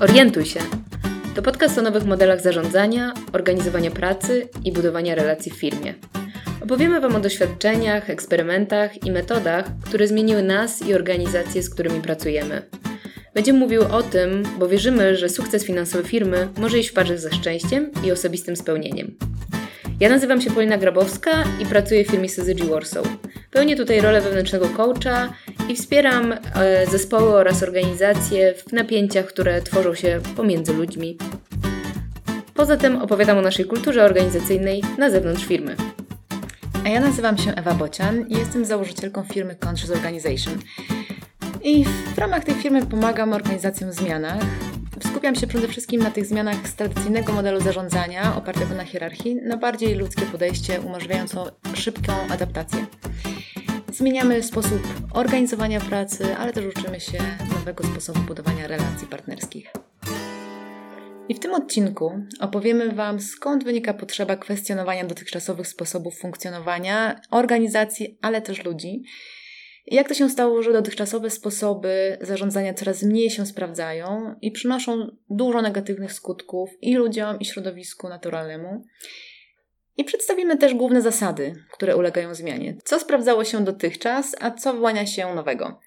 Orientuj się. To podcast o nowych modelach zarządzania, organizowania pracy i budowania relacji w firmie. Opowiemy Wam o doświadczeniach, eksperymentach i metodach, które zmieniły nas i organizacje, z którymi pracujemy. Będziemy mówił o tym, bo wierzymy, że sukces finansowy firmy może iść w parze ze szczęściem i osobistym spełnieniem. Ja nazywam się Polina Grabowska i pracuję w firmie Syzygy Warsaw. Pełnię tutaj rolę wewnętrznego coacha i wspieram e, zespoły oraz organizacje w napięciach, które tworzą się pomiędzy ludźmi. Poza tym opowiadam o naszej kulturze organizacyjnej na zewnątrz firmy. A ja nazywam się Ewa Bocian i jestem założycielką firmy Conscious Organization. I w ramach tej firmy pomagam organizacjom w zmianach. Skupiam się przede wszystkim na tych zmianach z tradycyjnego modelu zarządzania opartego na hierarchii na bardziej ludzkie podejście umożliwiające szybką adaptację. Zmieniamy sposób organizowania pracy, ale też uczymy się nowego sposobu budowania relacji partnerskich. I w tym odcinku opowiemy Wam, skąd wynika potrzeba kwestionowania dotychczasowych sposobów funkcjonowania organizacji, ale też ludzi. Jak to się stało, że dotychczasowe sposoby zarządzania coraz mniej się sprawdzają i przynoszą dużo negatywnych skutków i ludziom, i środowisku naturalnemu. I przedstawimy też główne zasady, które ulegają zmianie. Co sprawdzało się dotychczas, a co wyłania się nowego.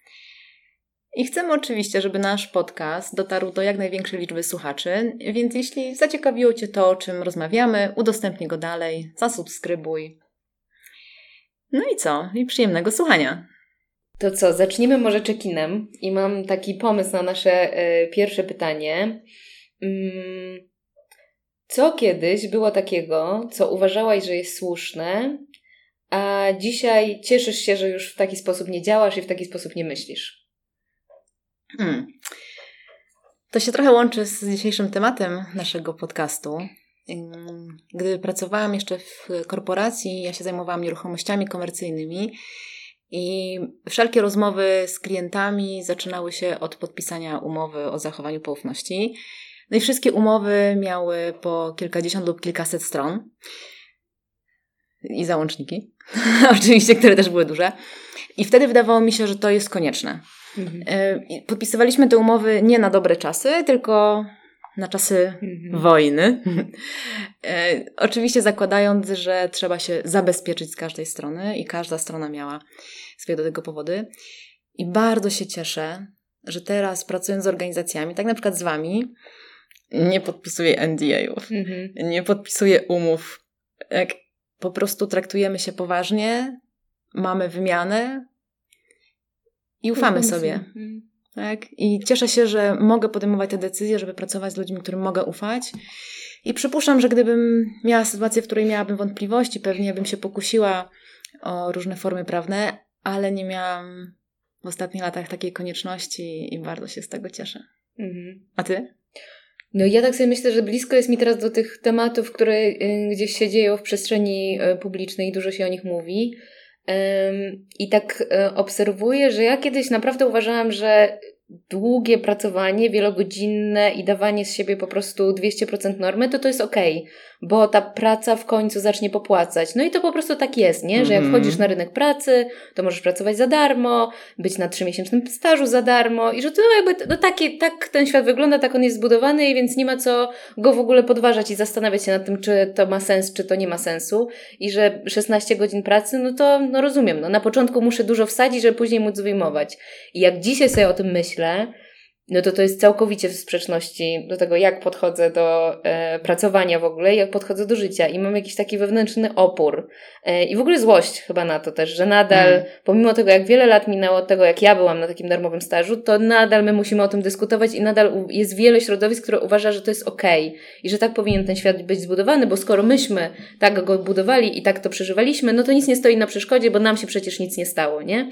I chcemy oczywiście, żeby nasz podcast dotarł do jak największej liczby słuchaczy, więc jeśli zaciekawiło Cię to, o czym rozmawiamy, udostępnij go dalej, zasubskrybuj. No i co? I przyjemnego słuchania. To co, zacznijmy może czekinem i mam taki pomysł na nasze y, pierwsze pytanie. Mm, co kiedyś było takiego, co uważałaś, że jest słuszne, a dzisiaj cieszysz się, że już w taki sposób nie działasz i w taki sposób nie myślisz? Hmm. To się trochę łączy z dzisiejszym tematem naszego podcastu. Gdy pracowałam jeszcze w korporacji, ja się zajmowałam nieruchomościami komercyjnymi i wszelkie rozmowy z klientami zaczynały się od podpisania umowy o zachowaniu poufności. No i wszystkie umowy miały po kilkadziesiąt lub kilkaset stron i załączniki, oczywiście, które też były duże. I wtedy wydawało mi się, że to jest konieczne. Mhm. E, podpisywaliśmy te umowy nie na dobre czasy, tylko na czasy mhm. wojny. E, oczywiście zakładając, że trzeba się zabezpieczyć z każdej strony i każda strona miała swoje do tego powody. I bardzo się cieszę, że teraz pracując z organizacjami, tak na przykład z Wami, nie podpisuję NDA-ów, mhm. nie podpisuję umów. Jak po prostu traktujemy się poważnie, mamy wymianę i ufamy sobie. Mhm. Tak? I cieszę się, że mogę podejmować te decyzje, żeby pracować z ludźmi, którym mogę ufać. I przypuszczam, że gdybym miała sytuację, w której miałabym wątpliwości, pewnie bym się pokusiła o różne formy prawne, ale nie miałam w ostatnich latach takiej konieczności i bardzo się z tego cieszę. Mhm. A ty? No ja tak sobie myślę, że blisko jest mi teraz do tych tematów, które y, gdzieś się dzieją w przestrzeni y, publicznej, dużo się o nich mówi. I tak y, obserwuję, że ja kiedyś naprawdę uważałam, że długie pracowanie, wielogodzinne i dawanie z siebie po prostu 200% normy, to to jest okej, okay, bo ta praca w końcu zacznie popłacać. No i to po prostu tak jest, nie? Że jak mhm. wchodzisz na rynek pracy, to możesz pracować za darmo, być na trzymiesięcznym stażu za darmo i że to jakby, no takie, tak ten świat wygląda, tak on jest zbudowany i więc nie ma co go w ogóle podważać i zastanawiać się nad tym, czy to ma sens, czy to nie ma sensu i że 16 godzin pracy, no to no rozumiem, no na początku muszę dużo wsadzić, żeby później móc wyjmować. I jak dzisiaj sobie o tym myślę, no to to jest całkowicie w sprzeczności do tego, jak podchodzę do e, pracowania w ogóle, jak podchodzę do życia i mam jakiś taki wewnętrzny opór e, i w ogóle złość chyba na to też, że nadal, mm. pomimo tego, jak wiele lat minęło od tego, jak ja byłam na takim darmowym stażu, to nadal my musimy o tym dyskutować i nadal jest wiele środowisk, które uważa, że to jest okej okay i że tak powinien ten świat być zbudowany, bo skoro myśmy tak go budowali i tak to przeżywaliśmy, no to nic nie stoi na przeszkodzie, bo nam się przecież nic nie stało, nie?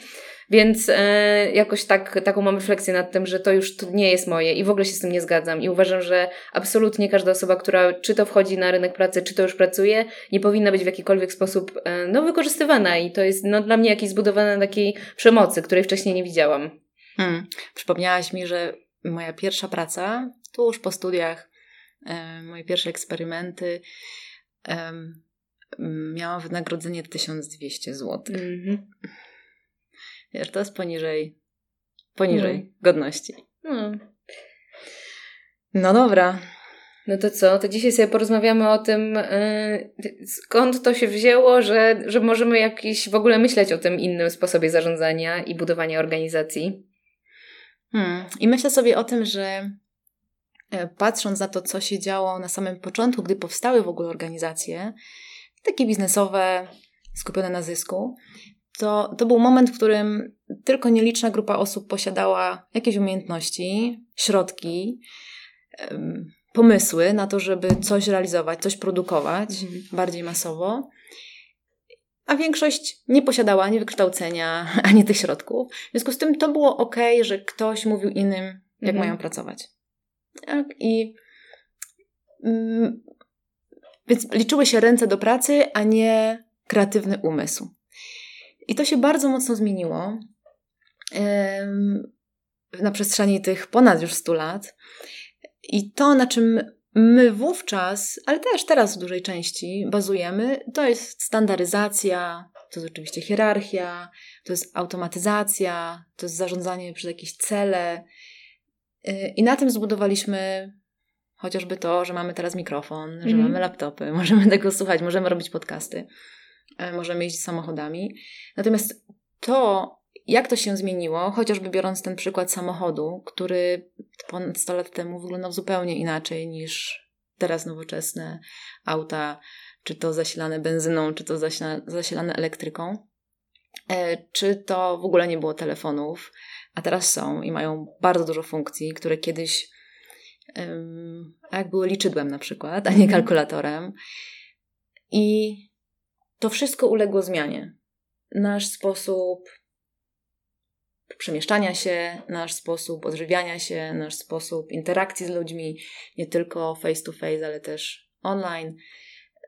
Więc e, jakoś tak, taką mam refleksję nad tym, że to już nie jest moje i w ogóle się z tym nie zgadzam. I uważam, że absolutnie każda osoba, która czy to wchodzi na rynek pracy, czy to już pracuje, nie powinna być w jakikolwiek sposób e, no, wykorzystywana. I to jest no, dla mnie jakieś zbudowane na takiej przemocy, której wcześniej nie widziałam. Hmm. Przypomniałaś mi, że moja pierwsza praca, tuż po studiach, e, moje pierwsze eksperymenty, miałam wynagrodzenie 1200 zł. Mm-hmm. Wiesz, to jest poniżej poniżej Mm. godności. No. No dobra. No to co? To dzisiaj sobie porozmawiamy o tym, yy, skąd to się wzięło, że, że możemy jakiś w ogóle myśleć o tym innym sposobie zarządzania i budowania organizacji. Hmm. I myślę sobie o tym, że e, patrząc na to, co się działo na samym początku, gdy powstały w ogóle organizacje, takie biznesowe, skupione na zysku, to, to był moment, w którym tylko nieliczna grupa osób posiadała jakieś umiejętności, środki, pomysły na to, żeby coś realizować, coś produkować Mhm. bardziej masowo. A większość nie posiadała ani wykształcenia, ani tych środków. W związku z tym to było ok, że ktoś mówił innym, jak Mhm. mają pracować. Tak? I mm, więc liczyły się ręce do pracy, a nie kreatywny umysł. I to się bardzo mocno zmieniło na przestrzeni tych ponad już 100 lat. I to, na czym my wówczas, ale też teraz w dużej części bazujemy, to jest standaryzacja, to jest oczywiście hierarchia, to jest automatyzacja, to jest zarządzanie przez jakieś cele. Yy, I na tym zbudowaliśmy chociażby to, że mamy teraz mikrofon, że Mhm. mamy laptopy, możemy tego słuchać, możemy robić podcasty, możemy jeździć samochodami. Natomiast to, jak to się zmieniło, chociażby biorąc ten przykład samochodu, który ponad 100 lat temu wyglądał zupełnie inaczej niż teraz nowoczesne auta, czy to zasilane benzyną, czy to zasilane, elektryką, e, czy to w ogóle nie było telefonów, a teraz są i mają bardzo dużo funkcji, które kiedyś jak były liczydłem na przykład, a nie kalkulatorem. I to wszystko uległo zmianie. Nasz sposób przemieszczania się, nasz sposób odżywiania się, nasz sposób interakcji z ludźmi, nie tylko face to face, ale też online.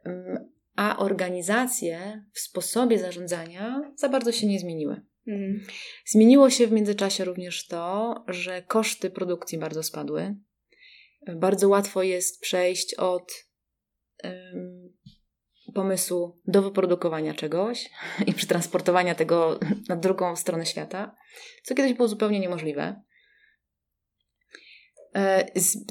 Ym, A organizacje w sposobie zarządzania za bardzo się nie zmieniły. Mhm. Zmieniło się w międzyczasie również to, że koszty produkcji bardzo spadły. Bardzo łatwo jest przejść od pomysłu do wyprodukowania czegoś i przetransportowania tego na drugą stronę świata, co kiedyś było zupełnie niemożliwe. E,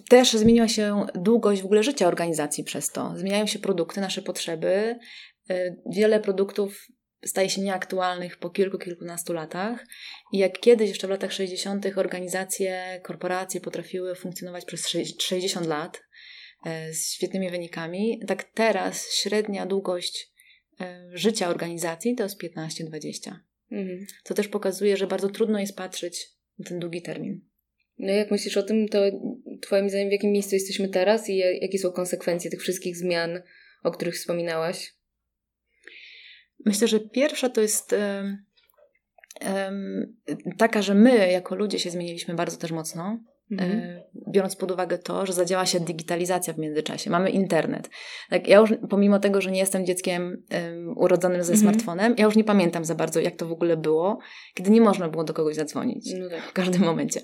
Też zmieniła się długość w ogóle życia organizacji przez to. Zmieniają się produkty, nasze potrzeby. E, Wiele produktów staje się nieaktualnych po kilku, kilkunastu latach. I jak kiedyś, jeszcze w latach 60., organizacje, korporacje potrafiły funkcjonować przez sześć- 60 lat z świetnymi wynikami, tak teraz średnia długość e, życia organizacji to jest 15-20. Mhm. Co też pokazuje, że bardzo trudno jest patrzeć na ten długi termin. No jak myślisz o tym, to twoim zdaniem w jakim miejscu jesteśmy teraz i ja- jakie są konsekwencje tych wszystkich zmian, o których wspominałaś? Myślę, że pierwsza to jest em, taka, że my jako ludzie się zmieniliśmy bardzo też mocno. Mhm. E, biorąc pod uwagę to, że zadziała się digitalizacja w międzyczasie. Mamy internet. Tak, ja już pomimo tego, że nie jestem dzieckiem em, urodzonym ze Mhm. smartfonem, ja już nie pamiętam za bardzo, jak to w ogóle było, kiedy nie można było do kogoś zadzwonić. No tak. W każdym momencie.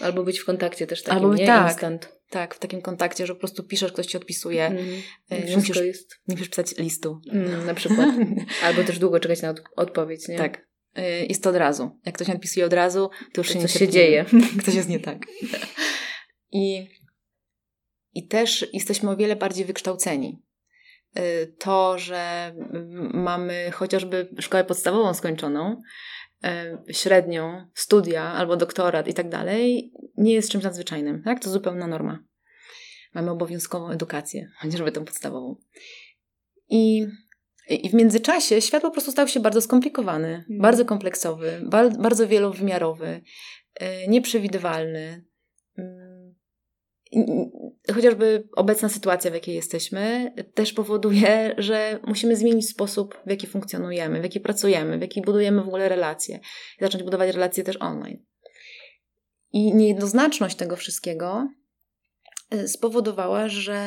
Albo być w kontakcie też takim, Albo nie? tak. Instant. Tak, w takim kontakcie, że po prostu piszesz, ktoś ci odpisuje. Mhm. E, Wszystko musisz- jest. Nie musisz pisać listu. Mm, na przykład. Albo też długo czekać na od- odpowiedź, nie? Tak. E, Jest to od razu. Jak ktoś nie odpisuje od razu, to już To się nie się dzieje. Ktoś jest nie tak. I, I też jesteśmy o wiele bardziej wykształceni. Y, To, że mamy chociażby szkołę podstawową skończoną, y, średnią, studia albo doktorat i tak dalej, nie jest czymś nadzwyczajnym. Tak? To zupełna norma. Mamy obowiązkową edukację, chociażby tą podstawową. I, I w międzyczasie świat po prostu stał się bardzo skomplikowany, bardzo kompleksowy, ba- bardzo wielowymiarowy, y, nieprzewidywalny. Mm, Chociażby obecna sytuacja, w jakiej jesteśmy, też powoduje, że musimy zmienić sposób, w jaki funkcjonujemy, w jaki pracujemy, w jaki budujemy w ogóle relacje. I zacząć budować relacje też online. I niejednoznaczność tego wszystkiego y, spowodowała, że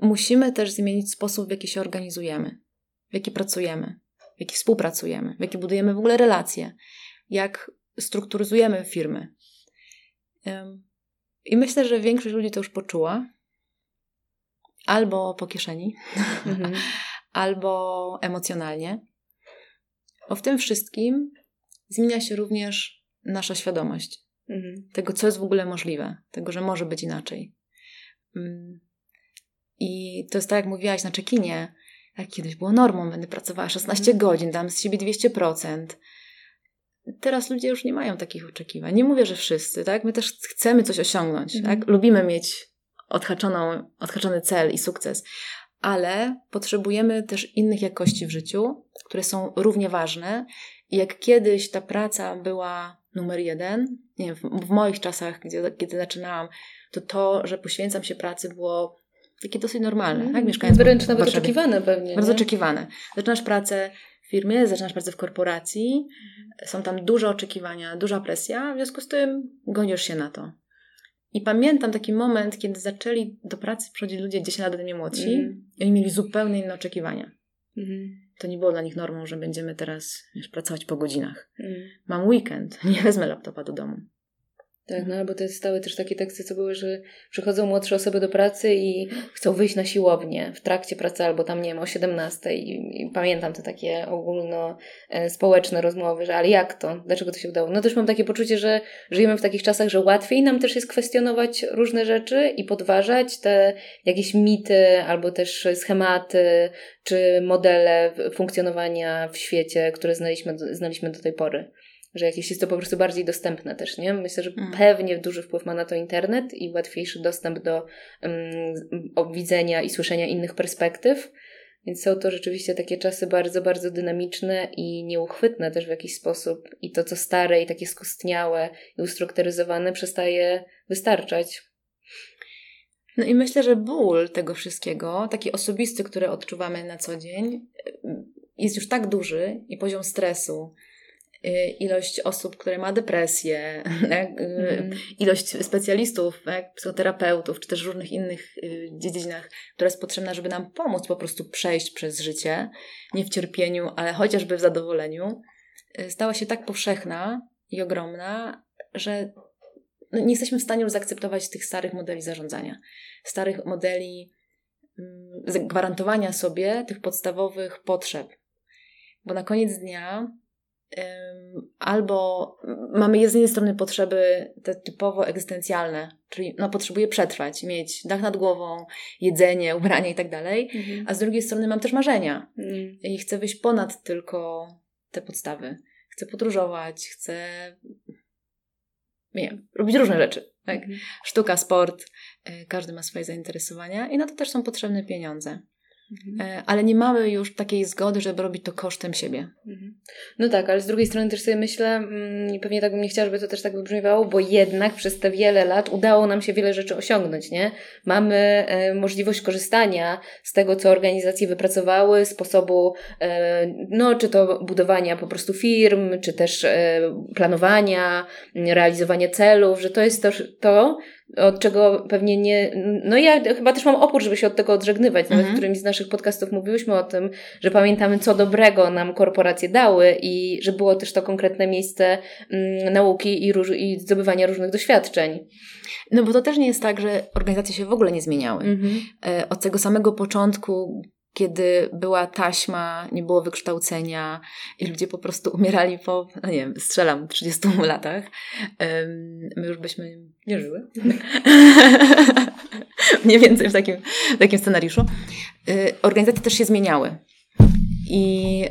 musimy też zmienić sposób, w jaki się organizujemy, w jaki pracujemy, w jaki współpracujemy, w jaki budujemy w ogóle relacje, jak strukturyzujemy firmy. I myślę, że większość ludzi to już poczuła. Albo po kieszeni, Mhm. albo emocjonalnie. Bo w tym wszystkim zmienia się również nasza świadomość. Mhm. Tego, co jest w ogóle możliwe. Tego, że może być inaczej. Mm. I to jest tak, jak mówiłaś na czekinie. Kiedyś było normą, będę pracowała 16 mhm. godzin, dam z siebie 200%. Teraz ludzie już nie mają takich oczekiwań. Nie mówię, że wszyscy, tak? My też chcemy coś osiągnąć, mhm. tak? Lubimy mieć odhaczoną, odhaczony cel i sukces, ale potrzebujemy też innych jakości w życiu, które są równie ważne. I jak kiedyś ta praca była numer jeden, nie wiem, w, w moich czasach, gdzie, kiedy zaczynałam, to to, że poświęcam się pracy było takie dosyć normalne, mm, tak? Mieszkając Wręcz nawet oczekiwane pewnie. Bardzo nie? oczekiwane. Zaczynasz pracę w firmie, zaczynasz pracę w korporacji, są tam duże oczekiwania, duża presja, w związku z tym gonisz się na to. I pamiętam taki moment, kiedy zaczęli do pracy przychodzić ludzie 10 lat ode mnie młodsi mm. i oni mieli zupełnie inne oczekiwania. Mm. To nie było dla nich normą, że będziemy teraz wiesz, pracować po godzinach. Mm. Mam weekend, nie wezmę laptopa do domu. Tak, no albo te stały też takie teksty, co były, że przychodzą młodsze osoby do pracy i chcą wyjść na siłownię w trakcie pracy albo tam, nie wiem, o 17 i, i pamiętam te takie ogólno e, społeczne rozmowy, że ale jak to? Dlaczego to się udało? No też mam takie poczucie, że żyjemy w takich czasach, że łatwiej nam też jest kwestionować różne rzeczy i podważać te jakieś mity albo też schematy czy modele funkcjonowania w świecie, które znaliśmy, znaliśmy do tej pory że jakieś jest to po prostu bardziej dostępne też, nie? Myślę, że mm. pewnie duży wpływ ma na to internet i łatwiejszy dostęp do um, widzenia i słyszenia innych perspektyw. Więc są to rzeczywiście takie czasy bardzo, bardzo dynamiczne i nieuchwytne też w jakiś sposób. I to, co stare i takie skostniałe i ustrukturyzowane, przestaje wystarczać. No i myślę, że ból tego wszystkiego, taki osobisty, który odczuwamy na co dzień, jest już tak duży i poziom stresu, Y, ilość osób, które ma depresję, mm. ilość specjalistów, jak psychoterapeutów, czy też różnych innych y, dziedzinach, która jest potrzebna, żeby nam pomóc po prostu przejść przez życie, nie w cierpieniu, ale chociażby w zadowoleniu, stała się tak powszechna i ogromna, że no, nie jesteśmy w stanie już zaakceptować tych starych modeli zarządzania, starych modeli mm, gwarantowania sobie tych podstawowych potrzeb. Bo na koniec dnia albo mamy z jednej strony potrzeby te typowo egzystencjalne, czyli no, potrzebuję przetrwać, mieć dach nad głową, jedzenie, ubranie i tak dalej, mhm. a z drugiej strony mam też marzenia mhm. i chcę wyjść ponad tylko te podstawy. Chcę podróżować, chcę nie wiem, robić różne rzeczy. Tak? Mhm. Sztuka, sport, y, każdy ma swoje zainteresowania i na to też są potrzebne pieniądze. Mhm. E, ale nie mamy już takiej zgody, żeby robić to kosztem siebie. Mhm. No tak, ale z drugiej strony też sobie myślę, mm, i pewnie tak bym nie chciała, żeby to też tak wybrzmiewało, bo jednak przez te wiele lat udało nam się wiele rzeczy osiągnąć, nie? Mamy e, możliwość korzystania z tego, co organizacje wypracowały, sposobu, e, no, czy to budowania po prostu firm, czy też planowania, realizowania celów, że to jest to, to od czego pewnie nie. No ja chyba też mam opór, żeby się od tego odżegnywać. Nawet mhm. w którymś z naszych podcastów mówiłyśmy o tym, że pamiętamy, co dobrego nam korporacje dały i że było też to konkretne miejsce mm, nauki i, róż, i zdobywania różnych doświadczeń. No bo to też nie jest tak, że organizacje się w ogóle nie zmieniały. Mhm. E, od tego samego początku kiedy była taśma, nie było wykształcenia i ludzie po prostu umierali po, no nie wiem, strzelam, 30 latach, my już byśmy nie żyły. Mniej więcej w takim, w takim scenariuszu. Y, organizacje też się zmieniały. I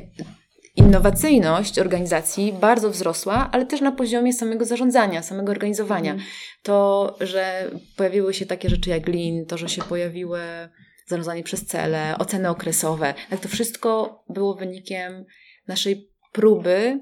innowacyjność organizacji bardzo wzrosła, ale też na poziomie samego zarządzania, samego organizowania. Mm. To, że pojawiły się takie rzeczy jak Lean, to, że się pojawiły zarządzanie przez cele, oceny okresowe. Tak to wszystko było wynikiem naszej próby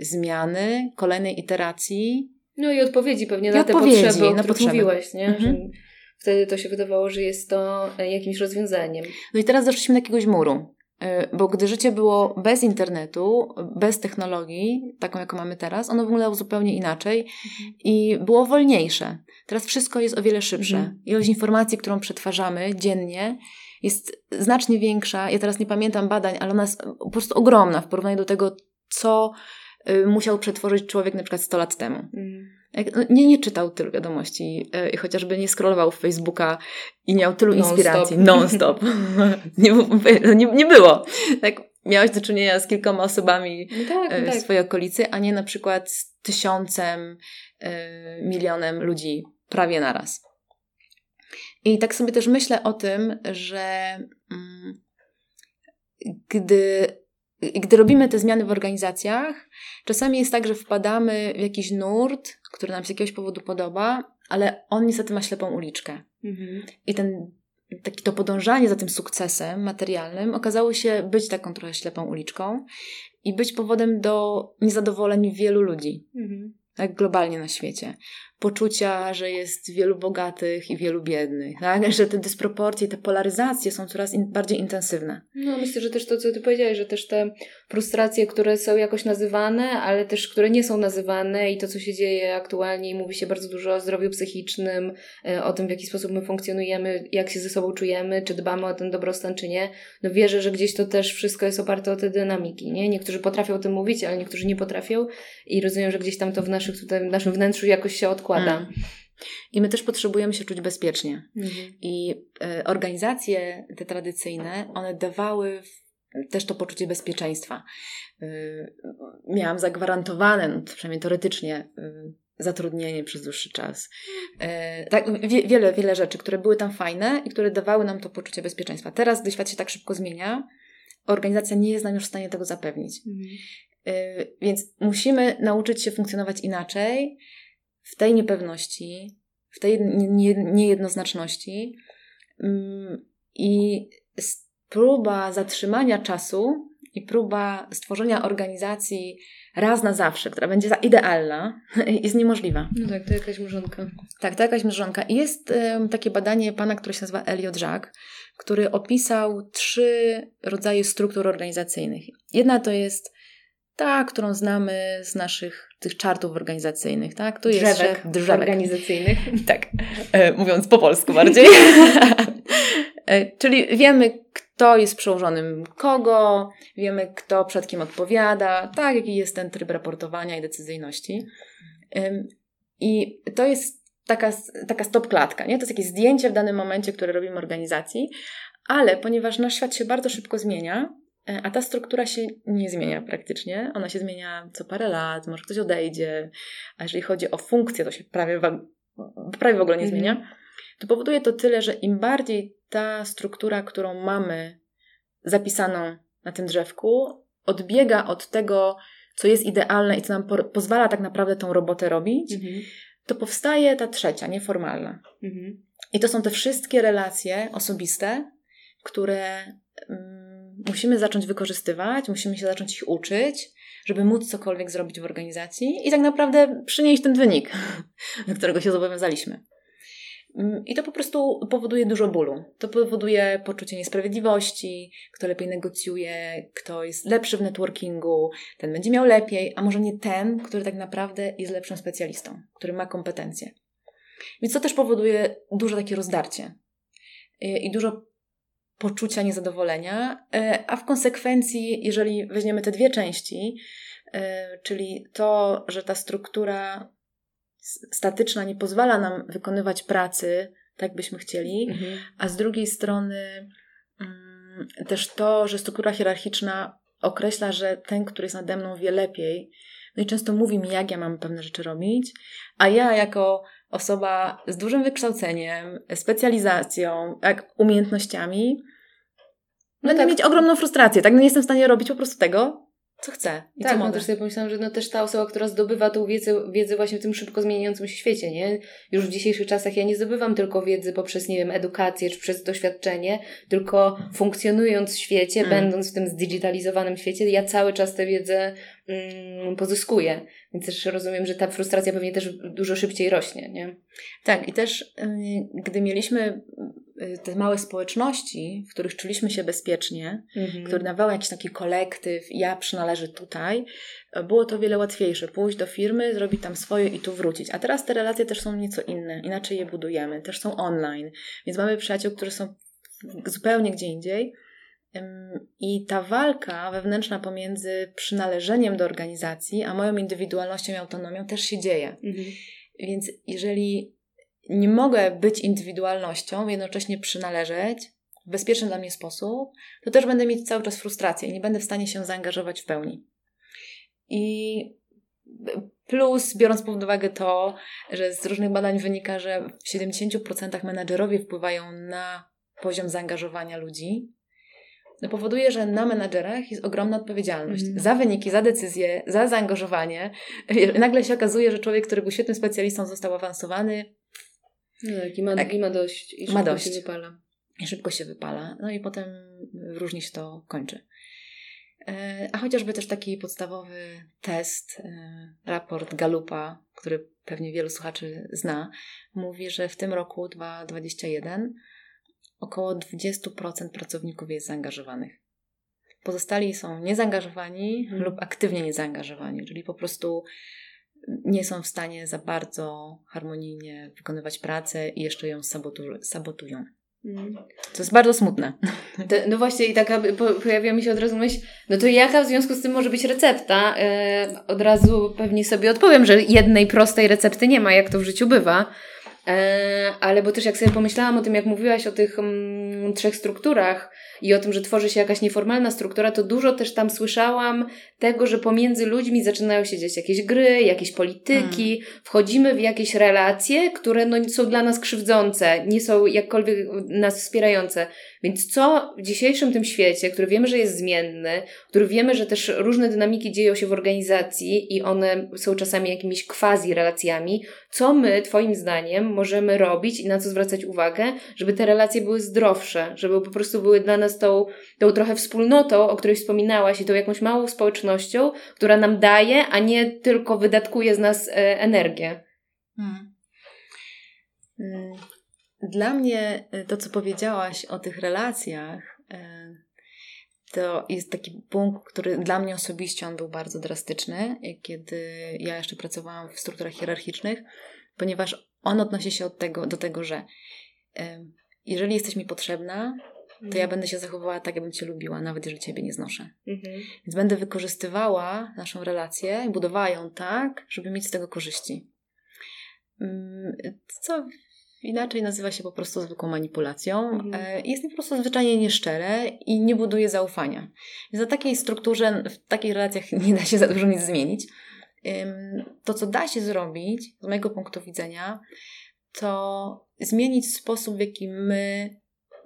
zmiany, kolejnej iteracji. No i odpowiedzi pewnie I na odpowiedzi, te potrzeby, o których potrzeby. mówiłaś, nie? Mhm. Wtedy to się wydawało, że jest to jakimś rozwiązaniem. No i teraz doszliśmy do jakiegoś muru. E, bo gdy życie było bez internetu, bez technologii, taką jaką mamy teraz, ono wyglądało zupełnie inaczej mhm. i było wolniejsze. Teraz wszystko jest o wiele szybsze. Mhm. Ilość informacji, którą przetwarzamy dziennie, jest znacznie większa. Ja teraz nie pamiętam badań, ale ona jest po prostu ogromna w porównaniu do tego, co y, musiał przetworzyć człowiek na przykład 100 lat temu. Mhm. No, nie, nie czytał tylu wiadomości, yy, chociażby nie scrollował w Facebooka i miał tylu non inspiracji non-stop. nie, nie, nie było. Tak, miałeś do czynienia z kilkoma osobami no tak, no w tak. swojej okolicy, a nie na przykład z tysiącem, milionem ludzi prawie naraz. I tak sobie też myślę o tym, że mm, gdy, gdy robimy te zmiany w organizacjach, czasami jest tak, że wpadamy w jakiś nurt, który nam się z jakiegoś powodu podoba, ale on niestety ma ślepą uliczkę. Mhm. I ten, taki, to podążanie za tym sukcesem materialnym okazało się być taką trochę ślepą uliczką i być powodem do niezadowoleń wielu ludzi. Mhm. Tak globalnie na świecie poczucia, że jest wielu bogatych i wielu biednych, tak? że te dysproporcje, te polaryzacje są coraz in, bardziej intensywne. No myślę, że też to, co ty powiedziałeś, że też te frustracje, które są jakoś nazywane, ale też które nie są nazywane i to, co się dzieje aktualnie mówi się bardzo dużo o zdrowiu psychicznym, e, o tym, w jaki sposób my funkcjonujemy, jak się ze sobą czujemy, czy dbamy o ten dobrostan, czy nie. No wierzę, że gdzieś to też wszystko jest oparte o te dynamiki, nie? Niektórzy potrafią o tym mówić, ale niektórzy nie potrafią i rozumiem, że gdzieś tam to w, naszych, tutaj, w naszym wnętrzu jakoś się odkłada składa. Mm. I my też potrzebujemy się czuć bezpiecznie. Mhm. I y, organizacje te tradycyjne, one dawały też to poczucie bezpieczeństwa. Y, miałam zagwarantowane, no, przynajmniej teoretycznie, y, zatrudnienie przez dłuższy czas. tak, wie, wiele, wiele rzeczy, które były tam fajne i które dawały nam to poczucie bezpieczeństwa. Teraz, gdy świat się tak szybko zmienia, organizacja nie jest nam już w stanie tego zapewnić. Mhm. Więc musimy nauczyć się funkcjonować inaczej w tej niepewności, w tej niejednoznaczności mm, i próba zatrzymania czasu i próba stworzenia organizacji raz na zawsze, która będzie idealna, jest niemożliwa. No tak, to jakaś mrzonka. Tak, to jakaś mrzonka. I jest um, takie badanie pana, które się nazywa Elliot Jack, który opisał trzy rodzaje struktur organizacyjnych. Jedna to jest ta, którą znamy z naszych tych czartów organizacyjnych, tak? Tu jest drzewek, drzewek. organizacyjnych. Tak, e, mówiąc po polsku bardziej. e, czyli wiemy, kto jest przełożonym kogo, wiemy, kto przed kim odpowiada, tak, jaki jest ten tryb raportowania i decyzyjności. I to jest taka, taka stop klatka, nie? To jest jakieś zdjęcie w danym momencie, które robimy organizacji, ale ponieważ nasz świat się bardzo szybko zmienia, a ta struktura się nie zmienia praktycznie. Ona się zmienia co parę lat, może ktoś odejdzie. A jeżeli chodzi o funkcję, to się prawie, prawie w ogóle nie mhm. zmienia. To powoduje to tyle, że im bardziej ta struktura, którą mamy zapisaną na tym drzewku, odbiega od tego, co jest idealne i co nam po pozwala tak naprawdę tą robotę robić, mhm. to powstaje ta trzecia, nieformalna. Mhm. I to są te wszystkie relacje osobiste, które. Musimy zacząć wykorzystywać, musimy się zacząć ich uczyć, żeby móc cokolwiek zrobić w organizacji i tak naprawdę przynieść ten wynik, do którego się zobowiązaliśmy. Mm, I to po prostu powoduje dużo bólu. To powoduje poczucie niesprawiedliwości, kto lepiej negocjuje, kto jest lepszy w networkingu, ten będzie miał lepiej, a może nie ten, który tak naprawdę jest lepszym specjalistą, który ma kompetencje. Więc to też powoduje duże takie rozdarcie i dużo poczucia niezadowolenia, e, a w konsekwencji, jeżeli weźmiemy te dwie części, e, czyli to, że ta struktura statyczna nie pozwala nam wykonywać pracy tak, byśmy chcieli, mhm. a z drugiej strony mm, też to, że struktura hierarchiczna określa, że ten, który jest nade mną, wie lepiej. No i często mówi mi, jak ja mam pewne rzeczy robić, a ja jako osoba z dużym wykształceniem, specjalizacją, jak umiejętnościami, no będę tak. mieć ogromną frustrację, tak? No nie jestem w stanie robić po prostu tego, co chcę i tak, co no mogę. też sobie pomyślałam, że no też ta osoba, która zdobywa tą wiedzę, wiedzę właśnie w tym szybko zmieniającym się świecie, nie? Już w dzisiejszych czasach ja nie zdobywam tylko wiedzy poprzez, nie wiem, edukację czy przez doświadczenie, tylko funkcjonując w świecie, mm. będąc w tym zdigitalizowanym świecie, ja cały czas tę wiedzę mm, pozyskuję. Więc też rozumiem, że ta frustracja pewnie też dużo szybciej rośnie, nie? Tak, i też yy, gdy mieliśmy Y, te małe społeczności, w których czuliśmy się bezpiecznie, mhm. które dawały jakiś taki kolektyw, ja przynależę tutaj, było to wiele łatwiejsze. Pójść do firmy, zrobić tam swoje i tu wrócić. A teraz te relacje też są nieco inne, inaczej je budujemy, też są online, więc mamy przyjaciół, którzy są zupełnie gdzie indziej. I ta walka wewnętrzna pomiędzy przynależeniem do organizacji, a moją indywidualnością i autonomią też się dzieje. Mhm. Więc jeżeli nie mogę być indywidualnością, jednocześnie przynależeć w bezpieczny dla mnie sposób, to też będę mieć cały czas frustrację i nie będę w stanie się zaangażować w pełni. I Plus, biorąc pod uwagę to, że z różnych badań wynika, że w 70% menadżerowie wpływają na poziom zaangażowania ludzi, no powoduje, że na menadżerach jest ogromna odpowiedzialność mm. za wyniki, za decyzje, za zaangażowanie. Nagle się okazuje, że człowiek, który był świetnym specjalistą, został awansowany. No, tak, i ma, tak, i ma dość. I szybko ma dość. się wypala. I szybko się wypala. No i potem różnie się to kończy. E, a chociażby też taki podstawowy test, e, raport Galupa, który pewnie wielu słuchaczy zna, mówi, że w tym roku 2021 około 20% pracowników jest zaangażowanych. Pozostali są niezaangażowani hmm. lub aktywnie niezaangażowani, czyli po prostu nie są w stanie za bardzo harmonijnie wykonywać pracę i jeszcze ją sabotu- sabotują. Hmm. To jest bardzo smutne. no właśnie, i taka pojawia mi się od razu myśl, no to jaka w związku z tym może być recepta? Yy, od razu pewnie sobie odpowiem, że jednej prostej recepty nie ma, jak to w życiu bywa. E, ale bo też jak sobie pomyślałam o tym, jak mówiłaś o tych mm, trzech strukturach i o tym, że tworzy się jakaś nieformalna struktura, to dużo też tam słyszałam tego, że pomiędzy ludźmi zaczynają się dziać jakieś gry, jakieś polityki, hmm. wchodzimy w jakieś relacje, które no, są dla nas krzywdzące, nie są jakkolwiek nas wspierające. Więc co w dzisiejszym tym świecie, który wiemy, że jest zmienny, który wiemy, że też różne dynamiki dzieją się w organizacji i one są czasami jakimiś quasi relacjami, co my, Twoim zdaniem, możemy robić i na co zwracać uwagę, żeby te relacje były zdrowsze, żeby po prostu były dla nas tą, tą trochę wspólnotą, o której wspominałaś i tą jakąś małą społecznością, która nam daje, a nie tylko wydatkuje z nas e, energię. Hmm. Dla mnie e, to, co powiedziałaś o tych relacjach, e, to jest taki punkt, który dla mnie osobiście on był bardzo drastyczny, kiedy ja jeszcze pracowałam w strukturach hierarchicznych, ponieważ on odnosi się od tego, do tego, że e, jeżeli jesteś mi potrzebna, to ja mhm. będę się zachowywała tak, jakbym cię lubiła, nawet jeżeli ciebie nie znoszę. Mhm. Więc będę wykorzystywała naszą relację i budowała ją tak, żeby mieć z tego korzyści. Mm, co Inaczej nazywa się po prostu zwykłą manipulacją. Mhm. E, jest po prostu zwyczajnie nieszczere i nie buduje zaufania. Więc na takiej strukturze, w takich relacjach nie da się za dużo nic zmienić. To, co da się zrobić, z mojego punktu widzenia, to zmienić sposób, w jaki my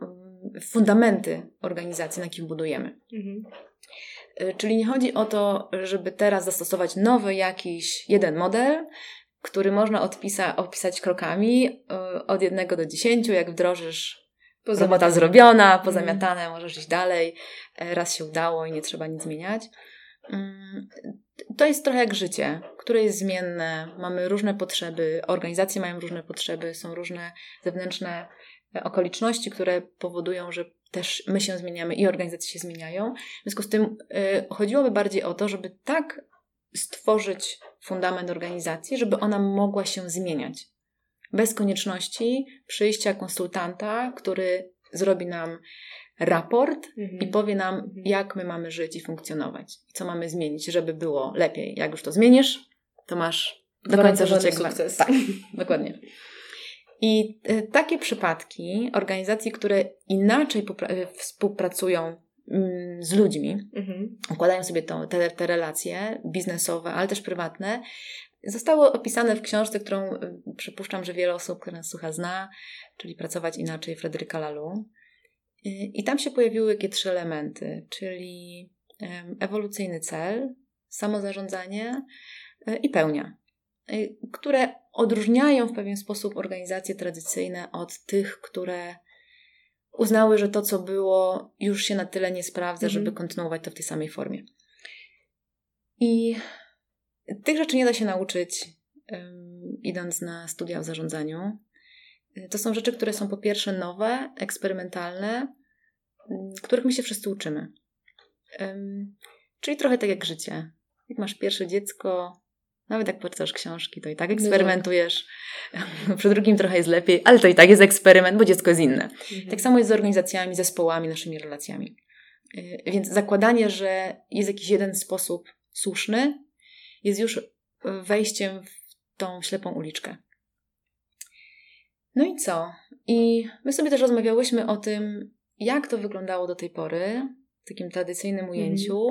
mm, fundamenty organizacji, na jakich budujemy. Mhm. E, czyli nie chodzi o to, żeby teraz zastosować nowy jakiś jeden model, który można odpisa, opisać krokami y, od jednego do dziesięciu, jak wdrożysz robota zrobiona, mhm. pozamiatane, mm. możesz iść dalej, e, raz się udało i nie trzeba nic zmieniać. Mm, to jest trochę jak życie, które jest zmienne, mamy różne potrzeby, organizacje mają różne potrzeby, są różne zewnętrzne e, okoliczności, które powodują, że też my się zmieniamy i organizacje się zmieniają. W związku z tym y, chodziłoby bardziej o to, żeby tak stworzyć fundament organizacji, żeby ona mogła się zmieniać. Bez konieczności przyjścia konsultanta, który zrobi nam raport mhm. i powie nam, mhm. jak my mamy żyć i funkcjonować, co mamy zmienić, żeby było lepiej. Jak już to zmienisz, to masz do końca życia sukces. Tak, dokładnie. I y, takie przypadki organizacji, które inaczej współpracują Mm, z ludźmi, mhm. układają sobie to, te, te relacje biznesowe, ale też prywatne, zostało opisane w książce, którą y, przypuszczam, że wiele osób, które nas słucha, zna, czyli Pracować inaczej Fryderyka Lalu. I tam się pojawiły takie trzy elementy, czyli ewolucyjny cel, samozarządzanie y, i pełnia, y, które odróżniają w pewien sposób organizacje tradycyjne od tych, które uznały, że to, co było, już się na tyle nie sprawdza, mhm. żeby kontynuować to w tej samej formie. I tych rzeczy nie da się nauczyć, um, idąc na studia w zarządzaniu. To są rzeczy, które są po pierwsze nowe, eksperymentalne, których my się wszyscy uczymy. Um, czyli trochę tak jak życie. Jak masz pierwsze dziecko, nawet jak poczytasz książki, to i tak eksperymentujesz. No. Przy drugim trochę jest lepiej, ale to i tak jest eksperyment, bo dziecko jest inne. Mhm. Tak samo jest z organizacjami, zespołami, naszymi relacjami. Y, więc zakładanie, że jest jakiś jeden sposób słuszny, jest już wejściem w tą ślepą uliczkę. No i co? I my sobie też rozmawiałyśmy o tym, jak to wyglądało do tej pory, w takim tradycyjnym ujęciu,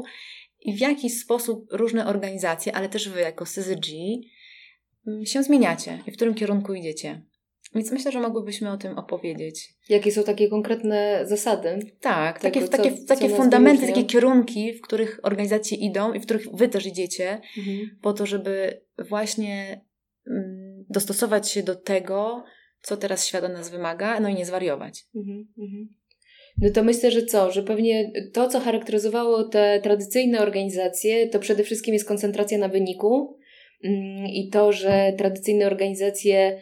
i w jaki sposób różne organizacje, ale też wy jako CZG mm, się zmieniacie i w którym kierunku idziecie. Więc myślę, że mogłybyśmy o tym opowiedzieć. Jakie są takie konkretne zasady? Tak, takie, co, takie, takie fundamenty, takie kierunki, w których organizacje idą i w których wy też idziecie, mhm. po to, żeby właśnie mm, dostosować się do tego, co teraz świat od nas wymaga, no i nie zwariować. Mhm, mhm. No to myślę, że co? Że pewnie to, co charakteryzowało te tradycyjne organizacje, to przede wszystkim jest koncentracja na wyniku mm, i to, że tradycyjne organizacje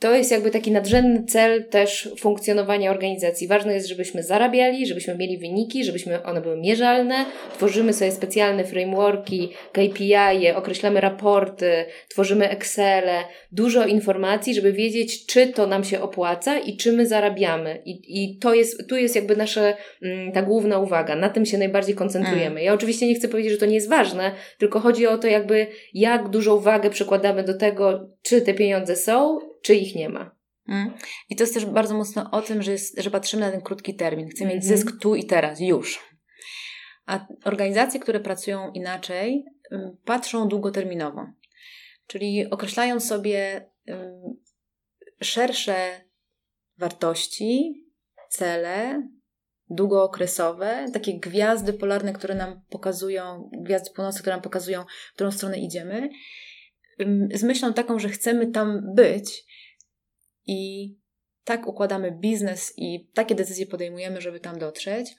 to jest jakby taki nadrzędny cel też funkcjonowania organizacji. Ważne jest, żebyśmy zarabiali, żebyśmy mieli wyniki, żebyśmy one były mierzalne. Tworzymy sobie specjalne frameworki, KPI, określamy raporty, tworzymy Excele, dużo informacji, żeby wiedzieć, czy to nam się opłaca i czy my zarabiamy. I, i to jest, tu jest jakby nasza mm, ta główna uwaga. Na tym się najbardziej koncentrujemy. Mm. Ja oczywiście nie chcę powiedzieć, że to nie jest ważne, tylko chodzi o to jakby jak dużą uwagę przekładamy do tego, czy te pieniądze są czy ich nie ma. Mm. I to jest też bardzo mocno o tym, że, jest, że patrzymy na ten krótki termin. Chcemy mieć mhm. zysk tu i teraz, już. A organizacje, które pracują inaczej, patrzą długoterminowo. Czyli określają sobie szersze wartości, cele, długookresowe, takie gwiazdy polarne, które nam pokazują, gwiazdy północy, które nam pokazują, w którą stronę idziemy, z myślą taką, że chcemy tam być i tak układamy biznes i takie decyzje podejmujemy, żeby tam dotrzeć,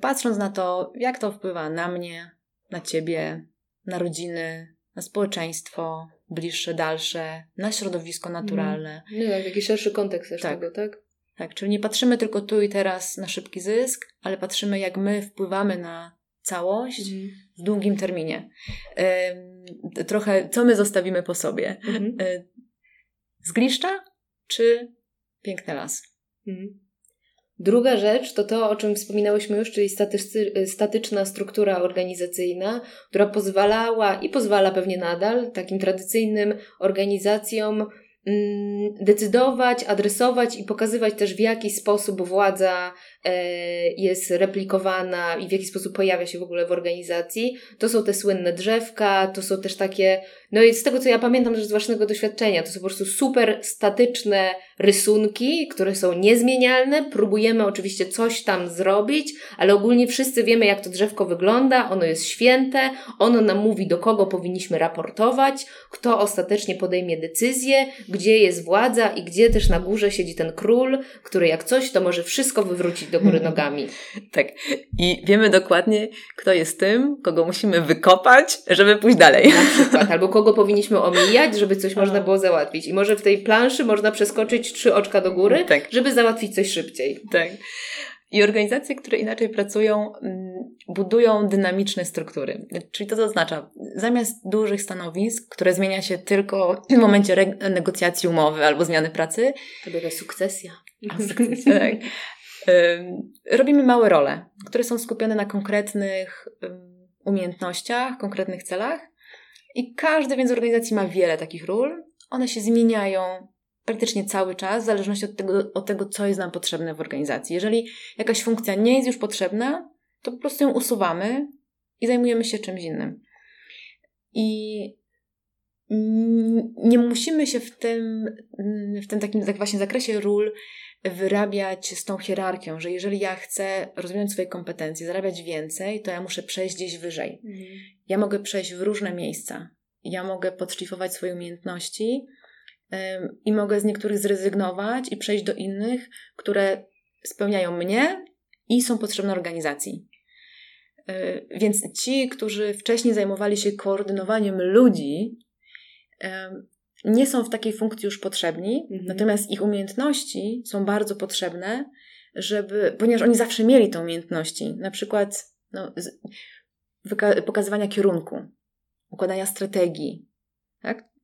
patrząc na to, jak to wpływa na mnie, na ciebie, na rodziny, na społeczeństwo bliższe, dalsze, na środowisko naturalne. Mm. No tak, jakiś szerszy kontekst też tak. tego, tak? Tak, czyli nie patrzymy tylko tu i teraz na szybki zysk, ale patrzymy, jak my wpływamy na całość mm. w długim terminie. trochę, co my zostawimy po sobie? Mm. Zgliszcza czy piękny las? Mm. Druga rzecz to to, o czym wspominałyśmy już, czyli statyczna struktura organizacyjna, która pozwalała i pozwala pewnie nadal takim tradycyjnym organizacjom mm, decydować, adresować i pokazywać też w jaki sposób władza E, jest replikowana i w jaki sposób pojawia się w ogóle w organizacji. To są te słynne drzewka, to są też takie, no i z tego co ja pamiętam też z własnego doświadczenia, to są po prostu super statyczne rysunki, które są niezmienialne. Próbujemy oczywiście coś tam zrobić, ale ogólnie wszyscy wiemy, jak to drzewko wygląda, ono jest święte, ono nam mówi, do kogo powinniśmy raportować, kto ostatecznie podejmie decyzję, gdzie jest władza i gdzie też na górze siedzi ten król, który jak coś, to może wszystko wywrócić do góry nogami. tak. I wiemy dokładnie, kto jest tym, kogo musimy wykopać, żeby pójść dalej. Na przykład. Albo kogo powinniśmy omijać, żeby coś można było załatwić. I może w tej planszy można przeskoczyć trzy oczka do góry, tak. żeby załatwić coś szybciej. Tak. I organizacje, które inaczej pracują, mm, budują dynamiczne struktury. Czyli to, oznacza, zamiast dużych stanowisk, które zmienia się tylko w momencie negocjacji umowy albo zmiany pracy. To była sukcesja. Sukcesja, tak robimy małe role, które są skupione na konkretnych umiejętnościach, konkretnych celach. I każdy więc organizacji ma wiele takich ról. One się zmieniają praktycznie cały czas, w zależności od tego, od tego, co jest nam potrzebne w organizacji. Jeżeli jakaś funkcja nie jest już potrzebna, to po prostu ją usuwamy i zajmujemy się czymś innym. I nie musimy się w tym, w tym takim tak właśnie zakresie ról wyrabiać z tą hierarchią, że jeżeli ja chcę rozwinąć swoje kompetencje, zarabiać więcej, to ja muszę przejść gdzieś wyżej. Mhm. Ja mogę przejść w różne miejsca. Ja mogę podszlifować swoje umiejętności um, i mogę z niektórych zrezygnować i przejść do innych, które spełniają mnie i są potrzebne organizacji. E, więc ci, którzy wcześniej zajmowali się koordynowaniem ludzi, nie są w takiej funkcji już potrzebni, mhm. natomiast ich umiejętności są bardzo potrzebne, żeby, ponieważ oni zawsze mieli te umiejętności, na przykład no, pokazywania kierunku, układania strategii, tak?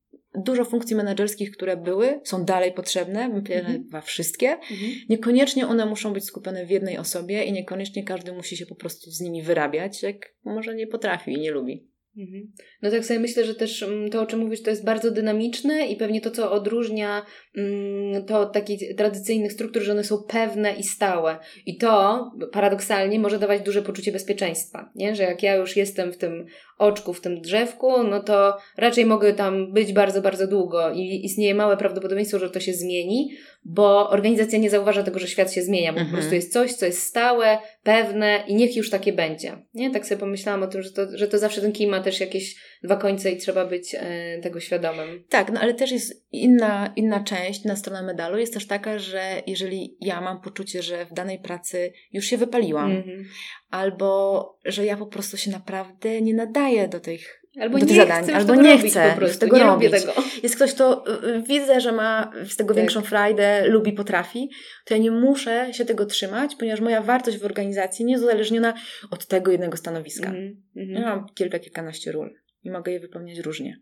Dużo funkcji menedżerskich, które były, są dalej potrzebne, mhm. chyba wszystkie. Mhm. Niekoniecznie one muszą być skupione w jednej osobie i niekoniecznie każdy musi się po prostu z nimi wyrabiać, jak może nie potrafi i nie lubi. Mhm. No tak sobie myślę, że też mm, to, o czym mówisz, to jest bardzo dynamiczne i pewnie to, co odróżnia mm, to od takich tradycyjnych struktur, że one są pewne i stałe. I to paradoksalnie może dawać duże poczucie bezpieczeństwa, nie? Że jak ja już jestem w tym oczku, w tym drzewku, no to raczej mogę tam być bardzo, bardzo długo i istnieje małe prawdopodobieństwo, że to się zmieni, bo organizacja nie zauważa tego, że świat się zmienia, bo mhm. po prostu jest coś, co jest stałe, pewne i niech już takie będzie. Nie? Tak sobie pomyślałam o tym, że to, że to zawsze ten kij ma też jakieś dwa końce i trzeba być e, tego świadomym. Tak, no ale też jest inna, inna część, inna strona medalu jest też taka, że jeżeli ja mam poczucie, że w danej pracy już się wypaliłam, mhm. albo że ja po prostu się naprawdę nie nadaję do tych Albo do nie zadań, chcę albo nie chcę po prostu, tego nie robić. Tego. Jest ktoś, kto y, y, widzę, że ma z tego tak. większą frajdę, lubi, potrafi, to ja nie muszę się tego trzymać, ponieważ moja wartość w organizacji nie jest uzależniona od tego jednego stanowiska. Mm -hmm. Ja mam kilka, kilkanaście ról i mogę je wypełniać różnie.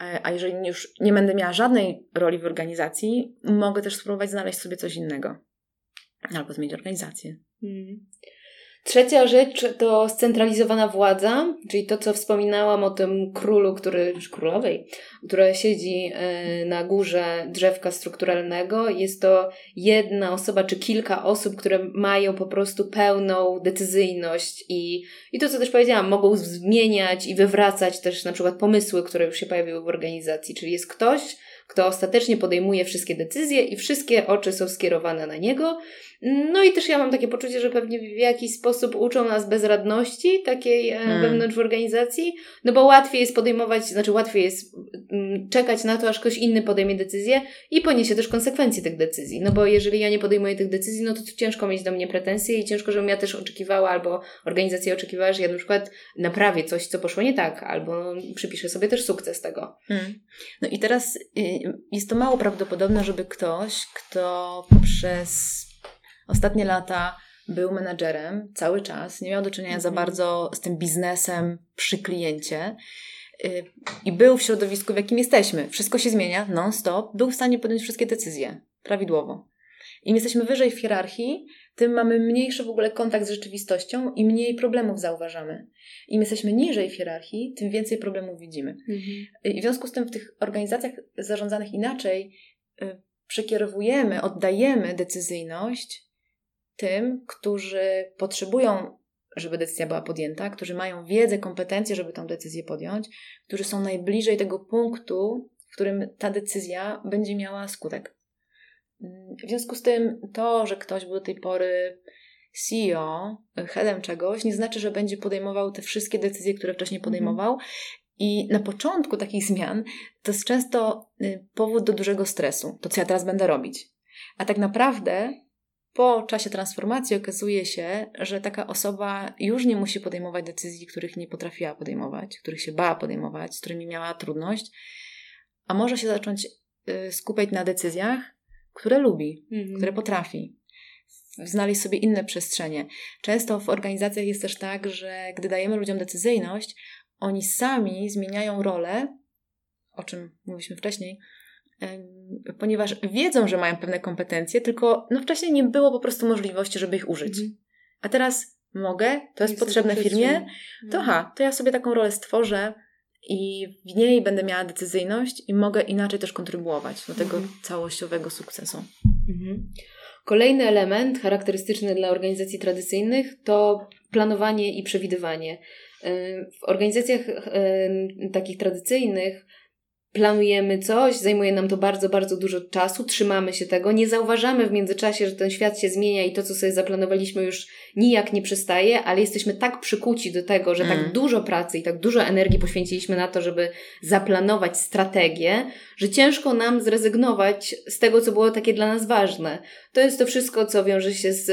E, a jeżeli już nie będę miała żadnej roli w organizacji, mogę też spróbować znaleźć sobie coś innego. Albo zmienić organizację. Mm. Trzecia rzecz to scentralizowana władza, czyli to, co wspominałam o tym królu, który, królowej, która siedzi e, na górze drzewka strukturalnego. Jest to jedna osoba czy kilka osób, które mają po prostu pełną decyzyjność i, i to, co też powiedziałam, mogą zmieniać i wywracać też na przykład pomysły, które już się pojawiły w organizacji. Czyli jest ktoś, kto ostatecznie podejmuje wszystkie decyzje i wszystkie oczy są skierowane na niego. No i też ja mam takie poczucie, że pewnie w jakiś sposób uczą nas bezradności takiej e, hmm. wewnątrz organizacji, no bo łatwiej jest podejmować, znaczy łatwiej jest mm, czekać na to, aż ktoś inny podejmie decyzję i poniesie też konsekwencje tych decyzji. No bo jeżeli ja nie podejmuję tych decyzji, no to, to ciężko mieć do mnie pretensje i ciężko, żebym ja też oczekiwała albo organizacja oczekiwała, że ja na przykład naprawię coś, co poszło nie tak, albo przypiszę sobie też sukces tego. Hmm. No i teraz y, jest to mało prawdopodobne, żeby ktoś, kto przez ostatnie lata był menadżerem cały czas, nie miał do czynienia za mhm. bardzo z tym biznesem przy kliencie y, i był w środowisku, w jakim jesteśmy. Wszystko się zmienia non-stop, był w stanie podjąć wszystkie decyzje prawidłowo. Im jesteśmy wyżej w hierarchii, tym mamy mniejszy w ogóle kontakt z rzeczywistością i mniej problemów zauważamy. Im jesteśmy niżej w hierarchii, tym więcej problemów widzimy. Mhm. I w związku z tym w tych organizacjach zarządzanych inaczej y, przekierowujemy, oddajemy decyzyjność tym, którzy potrzebują, żeby decyzja była podjęta, którzy mają wiedzę, kompetencje, żeby tę decyzję podjąć, którzy są najbliżej tego punktu, w którym ta decyzja będzie miała skutek. W związku z tym, to, że ktoś był do tej pory CEO, headem czegoś, nie znaczy, że będzie podejmował te wszystkie decyzje, które wcześniej mhm. podejmował. I na początku takich zmian to jest często y, powód do dużego stresu. To, co ja teraz będę robić. A tak naprawdę po czasie transformacji okazuje się, że taka osoba już nie musi podejmować decyzji, których nie potrafiła podejmować, których się bała podejmować, z którymi miała trudność, a może się zacząć y, skupiać na decyzjach, które lubi, mhm. które potrafi. Znaleźć sobie inne przestrzenie. Często w organizacjach jest też tak, że gdy dajemy ludziom decyzyjność, oni sami zmieniają rolę, o czym mówiliśmy wcześniej, ponieważ wiedzą, że mają pewne kompetencje, tylko no wcześniej nie było po prostu możliwości, żeby ich użyć. Mhm. A teraz mogę, to jest potrzebne firmie, to ha, to ja sobie taką rolę stworzę i w niej będę miała decyzyjność i mogę inaczej też kontrybuować do tego mhm. całościowego sukcesu. Mhm. Kolejny element charakterystyczny dla organizacji tradycyjnych to planowanie i przewidywanie. W organizacjach takich tradycyjnych planujemy coś, zajmuje nam to bardzo, bardzo dużo czasu, trzymamy się tego, nie zauważamy w międzyczasie, że ten świat się zmienia i to, co sobie zaplanowaliśmy, już nijak nie przystaje, ale jesteśmy tak przykuci do tego, że tak mm. tak dużo pracy i tak dużo energii poświęciliśmy na to, żeby zaplanować strategię, że ciężko nam zrezygnować z tego, co było takie dla nas ważne. To jest to wszystko, co wiąże się z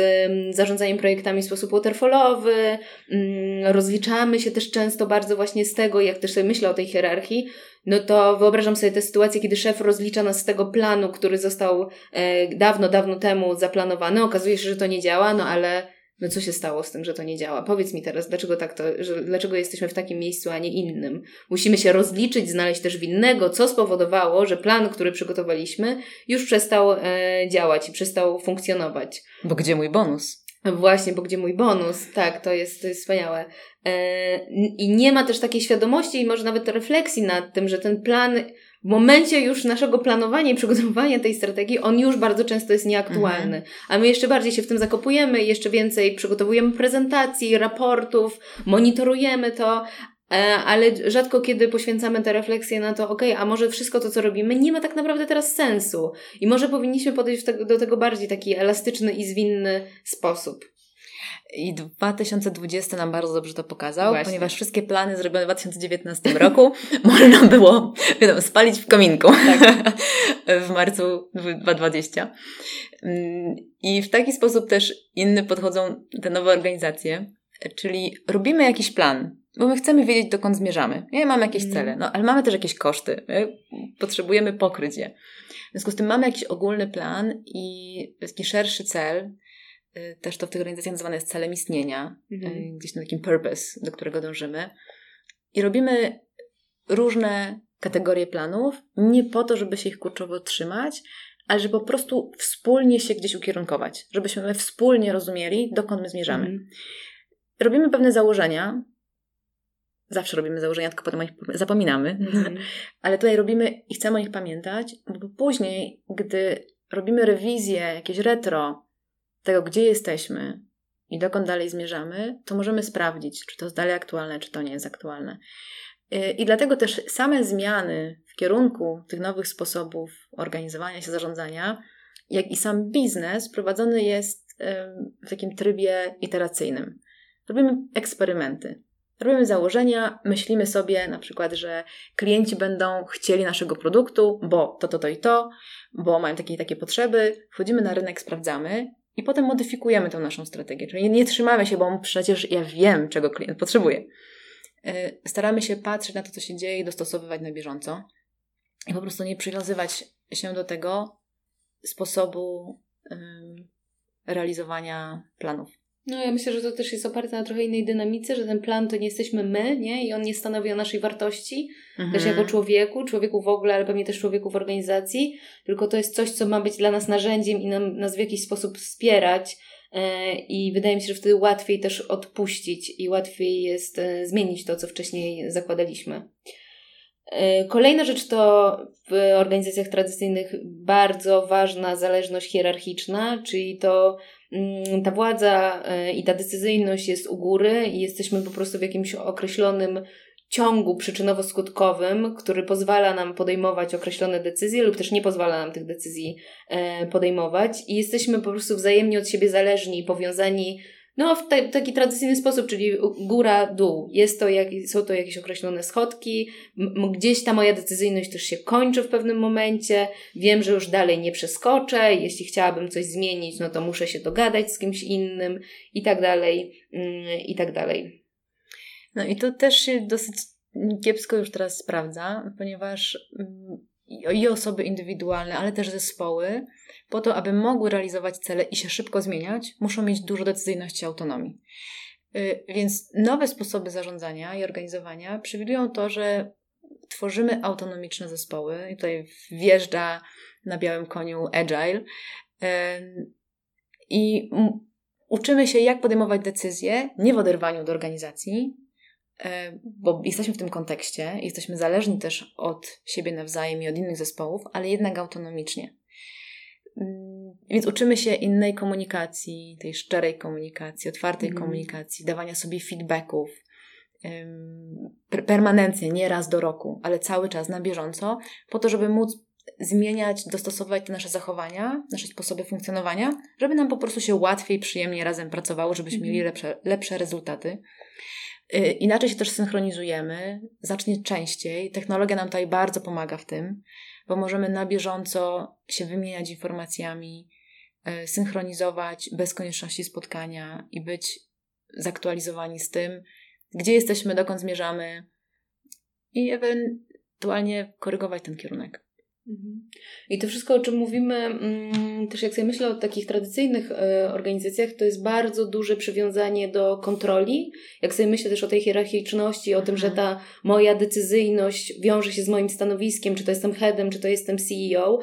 zarządzaniem projektami w sposób waterfallowy, mm, rozliczamy się też często bardzo właśnie z tego, jak też sobie myślę o tej hierarchii, no to wyobrażam sobie tę sytuację, kiedy szef rozlicza nas z tego planu, który został e, dawno, dawno temu zaplanowany. Okazuje się, że to nie działa, no ale no co się stało z tym, że to nie działa? Powiedz mi teraz, dlaczego tak to, że, dlaczego jesteśmy w takim miejscu, a nie innym? Musimy się rozliczyć, znaleźć też winnego, co spowodowało, że plan, który przygotowaliśmy, już przestał e, działać i przestał funkcjonować. Bo gdzie mój bonus? Właśnie, bo gdzie mój bonus? Tak, to jest, to jest wspaniałe. E, I nie ma też takiej świadomości i może nawet refleksji nad tym, że ten plan w momencie już naszego planowania i przygotowywania tej strategii, on już bardzo często jest nieaktualny. Mhm. A my jeszcze bardziej się w tym zakopujemy, jeszcze więcej przygotowujemy prezentacji, raportów, monitorujemy to, ale rzadko kiedy poświęcamy te refleksje na to, ok, a może wszystko to, co robimy, nie ma tak naprawdę teraz sensu. I może powinniśmy podejść do tego bardziej taki elastyczny i zwinny sposób. I 2020 nam bardzo dobrze to pokazał, Właśnie. ponieważ wszystkie plany zrobione w 2019 roku można było wiadomo, spalić w kominku tak. w marcu 2020. Mm, I w taki sposób też inny podchodzą te nowe organizacje, czyli robimy jakiś plan, bo my chcemy wiedzieć, dokąd zmierzamy. Nie mamy jakieś mm. cele, no ale mamy też jakieś koszty. My potrzebujemy pokryć je. W związku z tym mamy jakiś ogólny plan i taki szerszy cel, Y, też to w tych organizacjach nazywane jest celem istnienia, mhm. Y, gdzieś na takim purpose, do którego dążymy. I robimy różne kategorie planów, nie po to, żeby się ich kurczowo trzymać, ale żeby po prostu wspólnie się gdzieś ukierunkować, żebyśmy my wspólnie rozumieli, dokąd my zmierzamy. Mhm. Robimy pewne założenia, zawsze robimy założenia, tylko potem o nich zapominamy, mhm. ale tutaj robimy i chcemy o nich pamiętać, bo później, gdy robimy rewizję, jakieś retro, tego, gdzie jesteśmy i dokąd dalej zmierzamy, to możemy sprawdzić, czy to jest dalej aktualne, czy to nie jest aktualne. Y, I dlatego też same zmiany w kierunku tych nowych sposobów organizowania się, zarządzania, jak i sam biznes prowadzony jest w takim trybie iteracyjnym. Robimy eksperymenty. Robimy założenia, myślimy sobie na przykład, że klienci będą chcieli naszego produktu, bo to, to, to i to, bo mają takie i takie potrzeby. Wchodzimy na rynek, sprawdzamy i potem modyfikujemy tą naszą strategię. Czyli nie trzymamy się, bo przecież ja wiem, czego klient potrzebuje. Y, staramy się patrzeć na to, co się dzieje i dostosowywać na bieżąco. I po prostu nie przywiązywać się do tego sposobu realizowania planów. No ja myślę, że to też jest oparte na trochę innej dynamice, że ten plan to nie jesteśmy my, nie? I on nie stanowi o naszej wartości, mhm. też jako człowieku, człowieku w ogóle, ale pewnie też człowieku w organizacji, tylko to jest coś, co ma być dla nas narzędziem i nam, nas w jakiś sposób wspierać e, i wydaje mi się, że wtedy łatwiej też odpuścić i łatwiej jest e, zmienić to, co wcześniej zakładaliśmy. E, kolejna rzecz to w organizacjach tradycyjnych bardzo ważna zależność hierarchiczna, czyli to ta władza e, i ta decyzyjność jest u góry i jesteśmy po prostu w jakimś określonym ciągu przyczynowo-skutkowym, który pozwala nam podejmować określone decyzje lub też nie pozwala nam tych decyzji e, podejmować. I jesteśmy po prostu wzajemnie od siebie zależni i powiązani no, w te, taki tradycyjny sposób, czyli góra, dół. Jest to jak, są to jakieś określone schodki. M- gdzieś ta moja decyzyjność też się kończy w pewnym momencie. Wiem, że już dalej nie przeskoczę. Jeśli chciałabym coś zmienić, no to muszę się dogadać z kimś innym i tak dalej, mm, i tak dalej. No i to też się dosyć kiepsko już teraz sprawdza, ponieważ mm, i osoby indywidualne, ale też zespoły, po to, aby mogły realizować cele i się szybko zmieniać, muszą mieć dużo decyzyjności i autonomii. Y, więc nowe sposoby zarządzania i organizowania przewidują to, że tworzymy autonomiczne zespoły i tutaj wjeżdża na białym koniu agile y, i uczymy się, jak podejmować decyzje, nie w oderwaniu do organizacji, bo jesteśmy w tym kontekście, jesteśmy zależni też od siebie nawzajem i od innych zespołów, ale jednak autonomicznie. Mm, więc uczymy się innej komunikacji, tej szczerej komunikacji, otwartej mm. komunikacji, dawania sobie feedbacków permanentnie, nie raz do roku, ale cały czas na bieżąco, po to, żeby móc zmieniać, dostosować te nasze zachowania, nasze sposoby funkcjonowania, żeby nam po prostu się łatwiej, przyjemnie razem pracowało, żebyśmy mm. mieli mhm. lepsze, lepsze rezultaty. Y, inaczej się też synchronizujemy, zacznie częściej. Technologia nam tutaj bardzo pomaga w tym, bo możemy na bieżąco się wymieniać informacjami, y, synchronizować bez konieczności spotkania i być zaktualizowani z tym, gdzie jesteśmy, dokąd zmierzamy i ewentualnie korygować ten kierunek. Mhm. I to wszystko, o czym mówimy, mm, też jak sobie myślę o takich tradycyjnych e, organizacjach, to jest bardzo duże przywiązanie do kontroli. Jak sobie myślę też o tej hierarchiczności, o tym, że mhm. ta moja decyzyjność wiąże się z moim stanowiskiem, czy to jestem headem, czy to jestem CEO,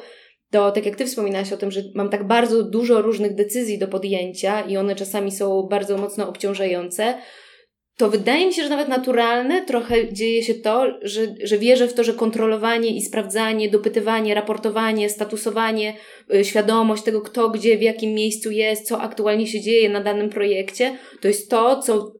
to tak jak Ty wspominałaś o tym, że mam tak bardzo dużo różnych decyzji do podjęcia i one czasami są bardzo mocno obciążające, to wydaje mi się, że nawet naturalne trochę dzieje się to, że, że wierzę w to, że kontrolowanie i sprawdzanie, dopytywanie, raportowanie, statusowanie, yy, świadomość tego, kto gdzie, w jakim miejscu jest, co aktualnie się dzieje na danym projekcie, to jest to, co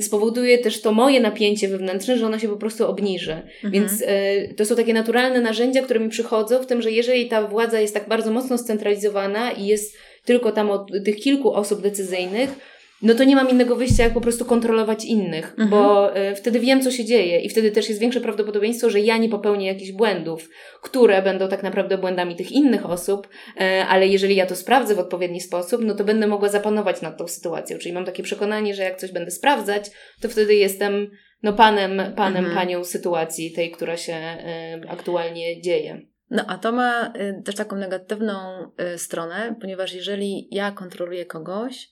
spowoduje też to moje napięcie wewnętrzne, że ono się po prostu obniży. Mhm. Więc y, to są takie naturalne narzędzia, które mi przychodzą w tym, że jeżeli ta władza jest tak bardzo mocno scentralizowana i jest tylko tam od tych kilku osób decyzyjnych, no to nie mam innego wyjścia, jak po prostu kontrolować innych, mhm. bo y, wtedy wiem, co się dzieje i wtedy też jest większe prawdopodobieństwo, że ja nie popełnię jakichś błędów, które będą tak naprawdę błędami tych innych osób, y, ale jeżeli ja to sprawdzę w odpowiedni sposób, no to będę mogła zapanować nad tą sytuacją. Czyli mam takie przekonanie, że jak coś będę sprawdzać, to wtedy jestem no panem, panem, mhm. panią sytuacji tej, która się y, aktualnie dzieje. No, a to ma też taką negatywną stronę, ponieważ jeżeli ja kontroluję kogoś,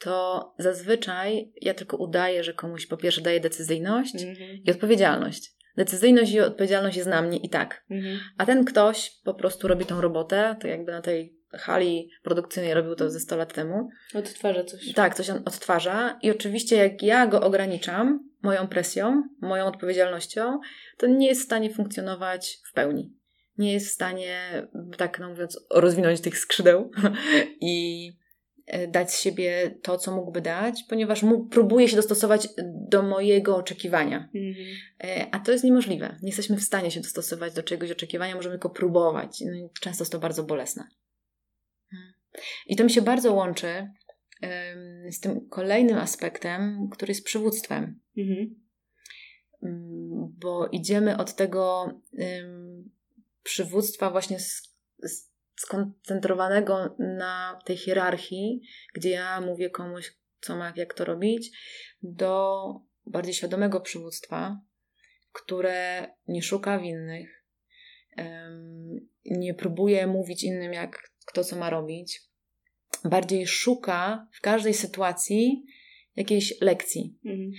to zazwyczaj ja tylko udaję, że komuś po pierwsze daję decyzyjność mm-hmm. i odpowiedzialność. Decyzyjność i odpowiedzialność jest na mnie i tak. Mm-hmm. A ten ktoś po prostu robi tą robotę, to jakby na tej hali produkcyjnej robił to ze 100 lat temu. Odtwarza coś. Tak, coś on odtwarza i oczywiście jak ja go ograniczam moją presją, moją odpowiedzialnością, to nie jest w stanie funkcjonować w pełni. Nie jest w stanie, tak no mówiąc, rozwinąć tych skrzydeł i dać z siebie to, co mógłby dać, ponieważ próbuje się dostosować do mojego oczekiwania. Mm-hmm. A to jest niemożliwe. Nie jesteśmy w stanie się dostosować do czegoś oczekiwania, możemy tylko próbować. No często jest to bardzo bolesne. I to mi się bardzo łączy z tym kolejnym aspektem, który jest przywództwem. Mm-hmm. Bo idziemy od tego przywództwa właśnie z, z skoncentrowanego na tej hierarchii, gdzie ja mówię komuś, co ma, jak to robić, do bardziej świadomego przywództwa, które nie szuka winnych, nie próbuje mówić innym, jak kto co ma robić, bardziej szuka w każdej sytuacji jakiejś lekcji. Mhm.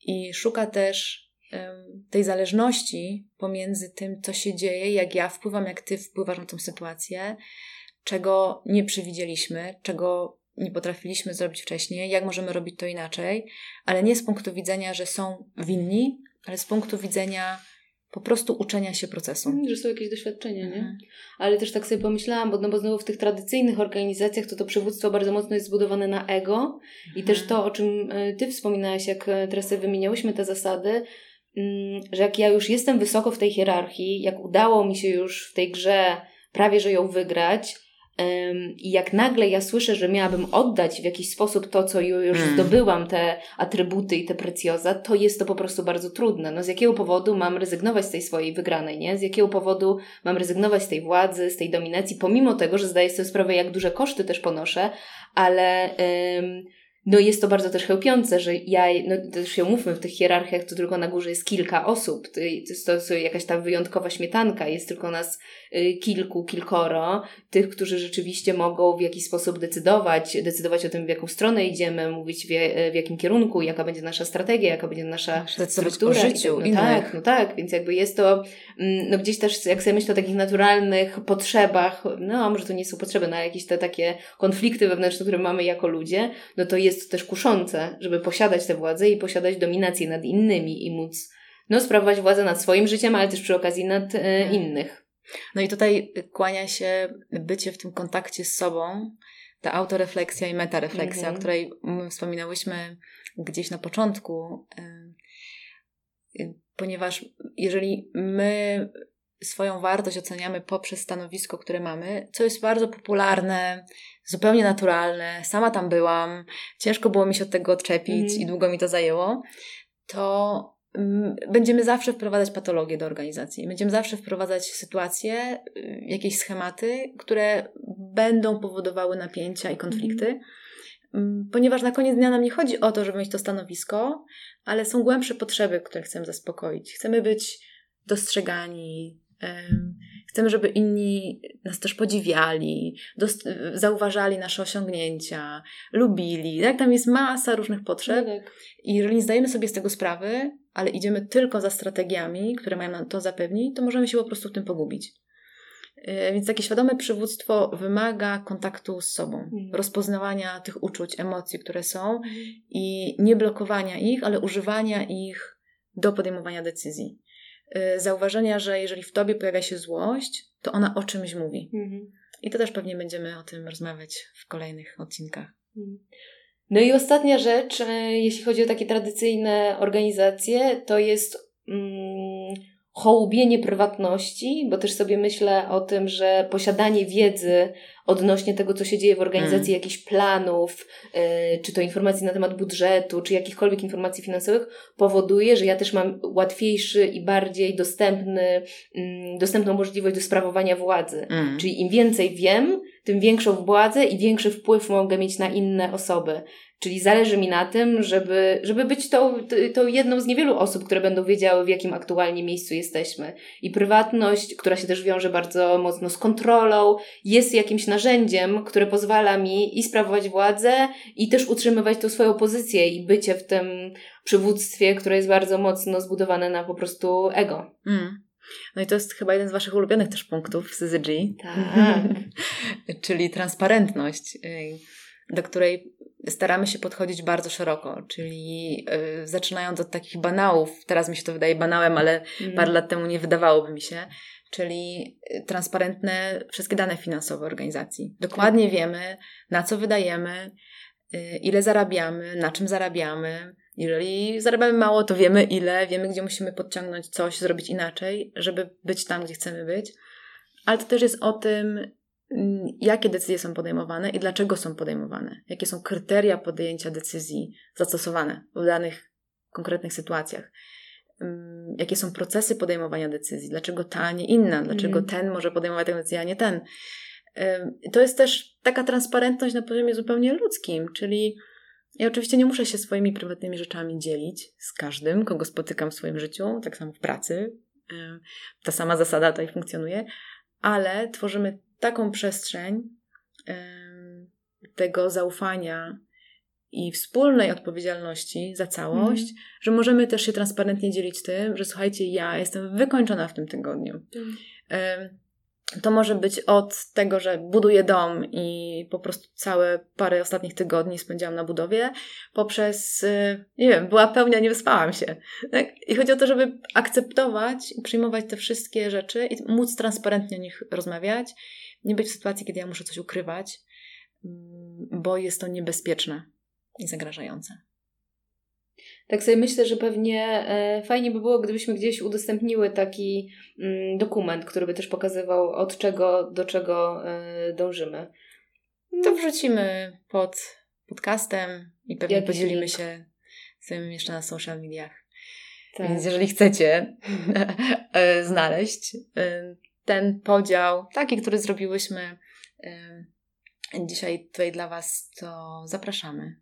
I szuka też tej zależności pomiędzy tym, co się dzieje, jak ja wpływam, jak ty wpływasz na tą sytuację, czego nie przewidzieliśmy, czego nie potrafiliśmy zrobić wcześniej, jak możemy robić to inaczej, ale nie z punktu widzenia, że są winni, ale z punktu widzenia po prostu uczenia się procesu. Że są jakieś doświadczenia, nie? Mhm. Ale też tak sobie pomyślałam, bo, no bo znowu w tych tradycyjnych organizacjach to to przywództwo bardzo mocno jest zbudowane na ego i też mhm. to, o czym e, Ty wspominałaś, jak e, teraz sobie wymieniałyśmy te zasady, że jak ja już jestem wysoko w tej hierarchii, jak udało mi się już w tej grze prawie że ją wygrać, i jak nagle ja słyszę, że miałabym oddać w jakiś sposób to, co już mm. zdobyłam, te atrybuty i te precjoza, to jest to po prostu bardzo trudne. No z jakiego powodu mam rezygnować z tej swojej wygranej, nie? Z jakiego powodu mam rezygnować z tej władzy, z tej dominacji, pomimo tego, że zdaję sobie sprawę, jak duże koszty też ponoszę, ale no jest to bardzo też chełpiące, że ja, no też się umówmy, w tych hierarchiach to tylko na górze jest kilka osób, to jest to jakaś ta wyjątkowa śmietanka, jest tylko nas y, kilku, kilkoro, tych, którzy rzeczywiście mogą w jakiś sposób decydować, decydować o tym, w jaką stronę idziemy, mówić w, w jakim kierunku, jaka będzie nasza strategia, jaka będzie nasza struktura. O życiu, no tak, no tak, więc jakby jest to, mm, no gdzieś też, jak sobie myślę o takich naturalnych potrzebach, no a może to nie są potrzeby, no ale jakieś te takie konflikty wewnętrzne, które mamy jako ludzie, no to jest jest też kuszące, żeby posiadać tę władzę i posiadać dominację nad innymi i móc no, sprawować władzę nad swoim życiem, ale też przy okazji nad e, innych. No i tutaj kłania się bycie w tym kontakcie z sobą, ta autorefleksja i metarefleksja, mhm. o której wspominałyśmy gdzieś na początku, ponieważ jeżeli my swoją wartość oceniamy poprzez stanowisko, które mamy, co jest bardzo popularne, zupełnie naturalne. Sama tam byłam, ciężko było mi się od tego odczepić mm. i długo mi to zajęło. To mm, będziemy zawsze wprowadzać patologię do organizacji. Będziemy zawsze wprowadzać sytuacje, y, jakieś schematy, które będą powodowały napięcia i konflikty. Mm. Ponieważ na koniec dnia nam nie chodzi o to, żeby mieć to stanowisko, ale są głębsze potrzeby, które chcemy zaspokoić. Chcemy być dostrzegani, Chcemy, żeby inni nas też podziwiali, zauważali nasze osiągnięcia, lubili. Tak, tam jest masa różnych potrzeb. Tak. I jeżeli nie zdajemy sobie z tego sprawy, ale idziemy tylko za strategiami, które mają nam to zapewnić, to możemy się po prostu w tym pogubić. E, więc takie świadome przywództwo wymaga kontaktu z sobą, mhm. rozpoznawania tych uczuć, emocji, które są mhm. i nie blokowania ich, ale używania ich do podejmowania decyzji. E, zauważenia, że jeżeli w tobie pojawia się złość, to ona o czymś mówi. Mhm. I to też pewnie będziemy o tym rozmawiać w kolejnych odcinkach. Mhm. No i ostatnia rzecz, e, jeśli chodzi o takie tradycyjne organizacje, to jest mm, hołubienie prywatności, bo też sobie myślę o tym, że posiadanie wiedzy odnośnie tego, co się dzieje w organizacji, mm. jakichś planów, yy, czy to informacji na temat budżetu, czy jakichkolwiek informacji finansowych, powoduje, że ja też mam łatwiejszy i bardziej dostępny, yy, dostępną możliwość do sprawowania władzy. Mm. Czyli im więcej wiem, tym większą władzę i większy wpływ mogę mieć na inne osoby. Czyli zależy mi na tym, żeby, żeby być tą, tą jedną z niewielu osób, które będą wiedziały, w jakim aktualnie miejscu jesteśmy. I prywatność, która się też wiąże bardzo mocno z kontrolą, jest jakimś narzędziem, które pozwala mi i sprawować władzę, i też utrzymywać tą swoją pozycję i bycie w tym przywództwie, które jest bardzo mocno zbudowane na po prostu ego. Mm. No i to jest chyba jeden z Waszych ulubionych też punktów w CZG. Tak. Czyli transparentność, do której staramy się podchodzić bardzo szeroko, czyli yy, zaczynając od takich banałów, teraz mi się to wydaje banałem, ale mm. parę lat temu nie wydawałoby mi się, czyli y, transparentne wszystkie dane finansowe organizacji. Dokładnie tak. wiemy, na co wydajemy, yy, ile zarabiamy, na czym zarabiamy. Jeżeli zarabiamy mało, to wiemy ile, wiemy, gdzie musimy podciągnąć coś, zrobić inaczej, żeby być tam, gdzie chcemy być. Ale to też jest o tym, Mm, jakie decyzje są podejmowane i dlaczego są podejmowane, jakie są kryteria podjęcia decyzji zastosowane w danych konkretnych sytuacjach, jakie są procesy podejmowania decyzji, dlaczego ta, a nie inna, dlaczego mm. ten może podejmować tę decyzję, a nie ten. To jest też taka transparentność na poziomie zupełnie ludzkim, czyli ja oczywiście nie muszę się swoimi prywatnymi rzeczami dzielić z każdym, kogo spotykam w swoim życiu, tak samo w pracy. Ta sama zasada tutaj funkcjonuje, ale tworzymy taką przestrzeń tego zaufania i wspólnej odpowiedzialności za całość, mm. że możemy też się transparentnie dzielić tym, że słuchajcie, ja jestem wykończona w tym tygodniu. Mm. To może być od tego, że buduję dom i po prostu całe parę ostatnich tygodni spędziłam na budowie, poprzez, y, nie wiem, była pełnia, nie wyspałam się. Tak? I chodzi o to, żeby akceptować i przyjmować te wszystkie rzeczy i móc transparentnie o nich rozmawiać nie być w sytuacji, kiedy ja muszę coś ukrywać, mm, bo jest to niebezpieczne i zagrażające. Tak sobie myślę, że pewnie e, fajnie by było, gdybyśmy gdzieś udostępniły taki mm, dokument, który by też pokazywał, od czego do czego e, dążymy. To wrzucimy pod podcastem i pewnie Jakiś podzielimy link. się z tym jeszcze na social mediach. Tak. Więc jeżeli chcecie e, znaleźć ten podział, taki, który zrobiłyśmy dzisiaj tutaj dla Was, to zapraszamy.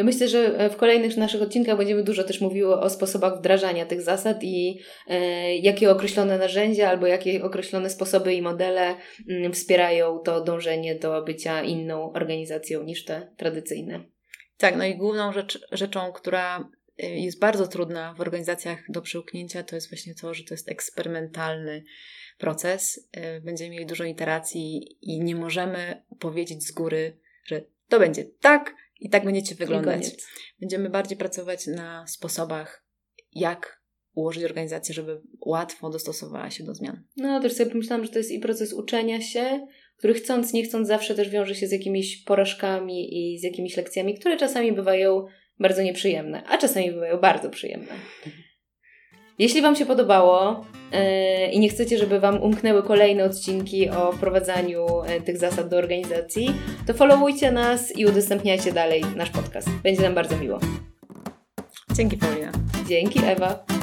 No myślę, że e, w kolejnych naszych odcinkach będziemy dużo też mówiły o sposobach wdrażania tych zasad i e, jakie określone narzędzia albo jakie określone sposoby i modele mm, wspierają to dążenie do bycia inną organizacją niż te tradycyjne. Tak, no i główną rzecz, rzeczą, która e, jest bardzo trudna w organizacjach do przełknięcia, to jest właśnie to, że to jest eksperymentalny proces, y, będziemy mieli dużo iteracji i nie możemy powiedzieć z góry, że to będzie tak i tak będziecie wyglądać. Będziemy bardziej pracować na sposobach, jak ułożyć organizację, żeby łatwo dostosowała się do zmian. No, też sobie pomyślałam, że to jest i proces uczenia się, który chcąc, nie chcąc zawsze też wiąże się z jakimiś porażkami i z jakimiś lekcjami, które czasami bywają bardzo nieprzyjemne, a czasami bywają bardzo przyjemne. Jeśli Wam się podobało yy, i nie chcecie, żeby Wam umknęły kolejne odcinki o wprowadzaniu yy, tych zasad do organizacji, to followujcie nas i udostępniajcie dalej nasz podcast. Będzie nam bardzo miło. Dzięki Paulina. Dzięki Ewa.